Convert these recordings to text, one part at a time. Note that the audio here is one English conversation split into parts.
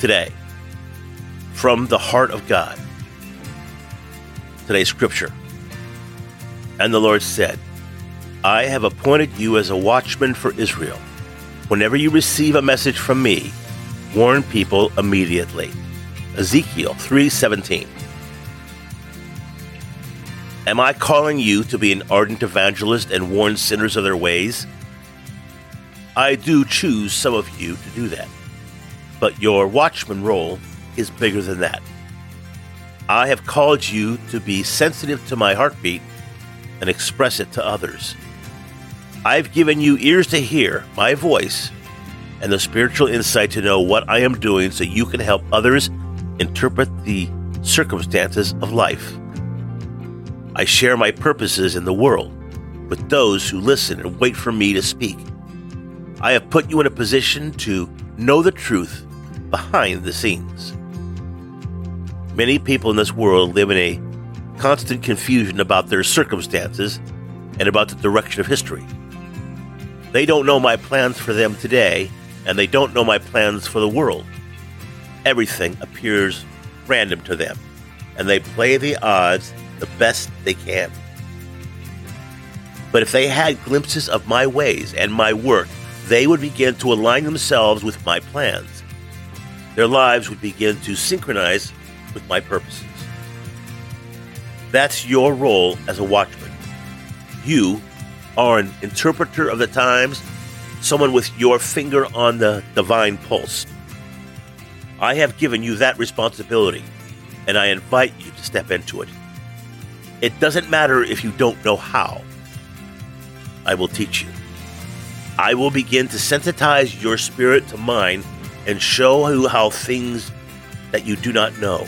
Today from the heart of God. Today's scripture. And the Lord said, I have appointed you as a watchman for Israel. Whenever you receive a message from me, warn people immediately. Ezekiel 3:17. Am I calling you to be an ardent evangelist and warn sinners of their ways? I do choose some of you to do that. But your watchman role is bigger than that. I have called you to be sensitive to my heartbeat and express it to others. I've given you ears to hear my voice and the spiritual insight to know what I am doing so you can help others interpret the circumstances of life. I share my purposes in the world with those who listen and wait for me to speak. I have put you in a position to know the truth behind the scenes. Many people in this world live in a constant confusion about their circumstances and about the direction of history. They don't know my plans for them today, and they don't know my plans for the world. Everything appears random to them, and they play the odds the best they can. But if they had glimpses of my ways and my work, they would begin to align themselves with my plans their lives would begin to synchronize with my purposes. That's your role as a watchman. You are an interpreter of the times, someone with your finger on the divine pulse. I have given you that responsibility, and I invite you to step into it. It doesn't matter if you don't know how. I will teach you. I will begin to sensitize your spirit to mine and show you how things that you do not know.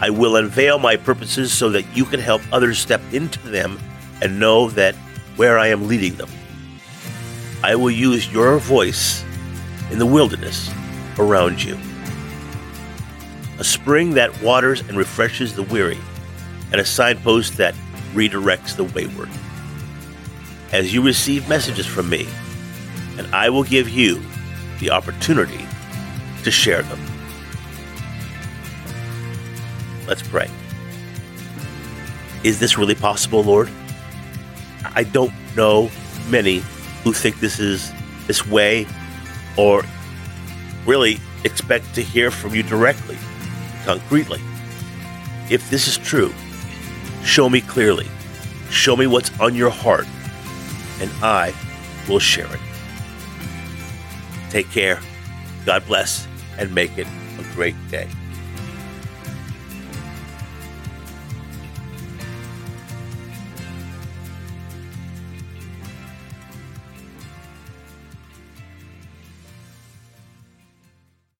I will unveil my purposes so that you can help others step into them and know that where I am leading them. I will use your voice in the wilderness around you. A spring that waters and refreshes the weary, and a signpost that redirects the wayward. As you receive messages from me, and I will give you the opportunity to share them. Let's pray. Is this really possible, Lord? I don't know many who think this is this way or really expect to hear from you directly, concretely. If this is true, show me clearly. Show me what's on your heart, and I will share it. Take care. God bless and make it a great day.